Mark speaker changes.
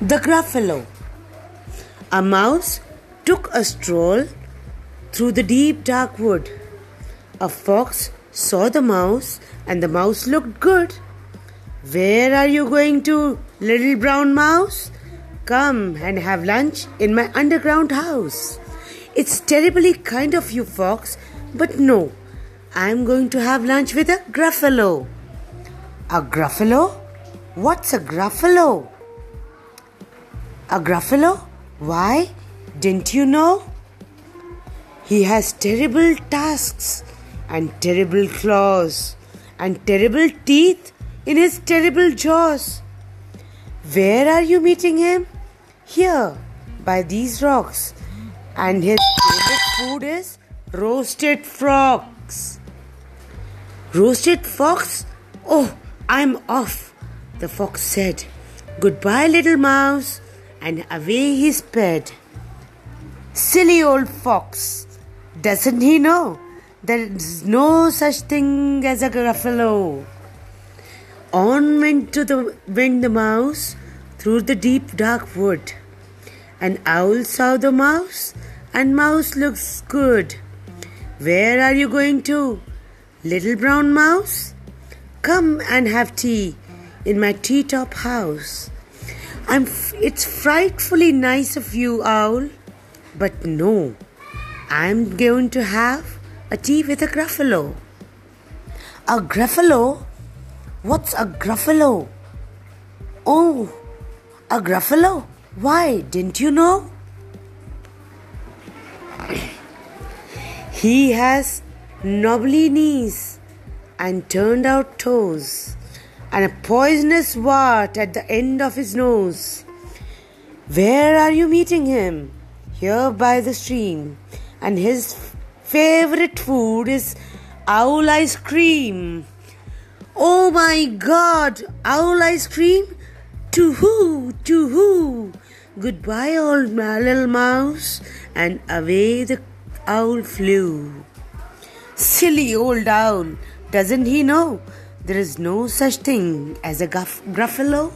Speaker 1: The Gruffalo. A mouse took a stroll through the deep dark wood. A fox saw the mouse, and the mouse looked good. Where are you going to, little brown mouse? Come and have lunch in my underground house. It's terribly kind of you, fox, but no, I'm going to have lunch with a gruffalo. A gruffalo? What's a gruffalo? A gruffalo? Why? Didn't you know? He has terrible tusks and terrible claws and terrible teeth in his terrible jaws. Where are you meeting him? Here, by these rocks. And his favorite food is roasted frogs. Roasted fox? Oh, I'm off, the fox said. Goodbye, little mouse and away he sped. Silly old fox! Doesn't he know there is no such thing as a gruffalo? On went to the went the mouse through the deep dark wood. An owl saw the mouse, and mouse looks good. Where are you going to, little brown mouse? Come and have tea in my tea top house. I'm f- it's frightfully nice of you, Owl. But no, I'm going to have a tea with a gruffalo. A gruffalo? What's a gruffalo? Oh, a gruffalo? Why, didn't you know? he has knobbly knees and turned out toes and a poisonous wart at the end of his nose. Where are you meeting him? Here by the stream. And his favorite food is owl ice cream. Oh my god, owl ice cream? To who? To who? Goodbye, old little mouse. And away the owl flew. Silly old owl, doesn't he know? There is no such thing as a gruff- gruffalo